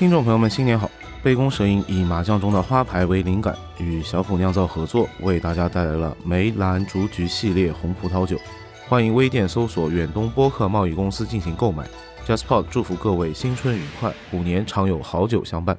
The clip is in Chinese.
听众朋友们，新年好！杯弓蛇影以麻将中的花牌为灵感，与小普酿造合作，为大家带来了梅兰竹菊系列红葡萄酒。欢迎微店搜索远东波克贸易公司进行购买。JustPod 祝福各位新春愉快，虎年常有好酒相伴。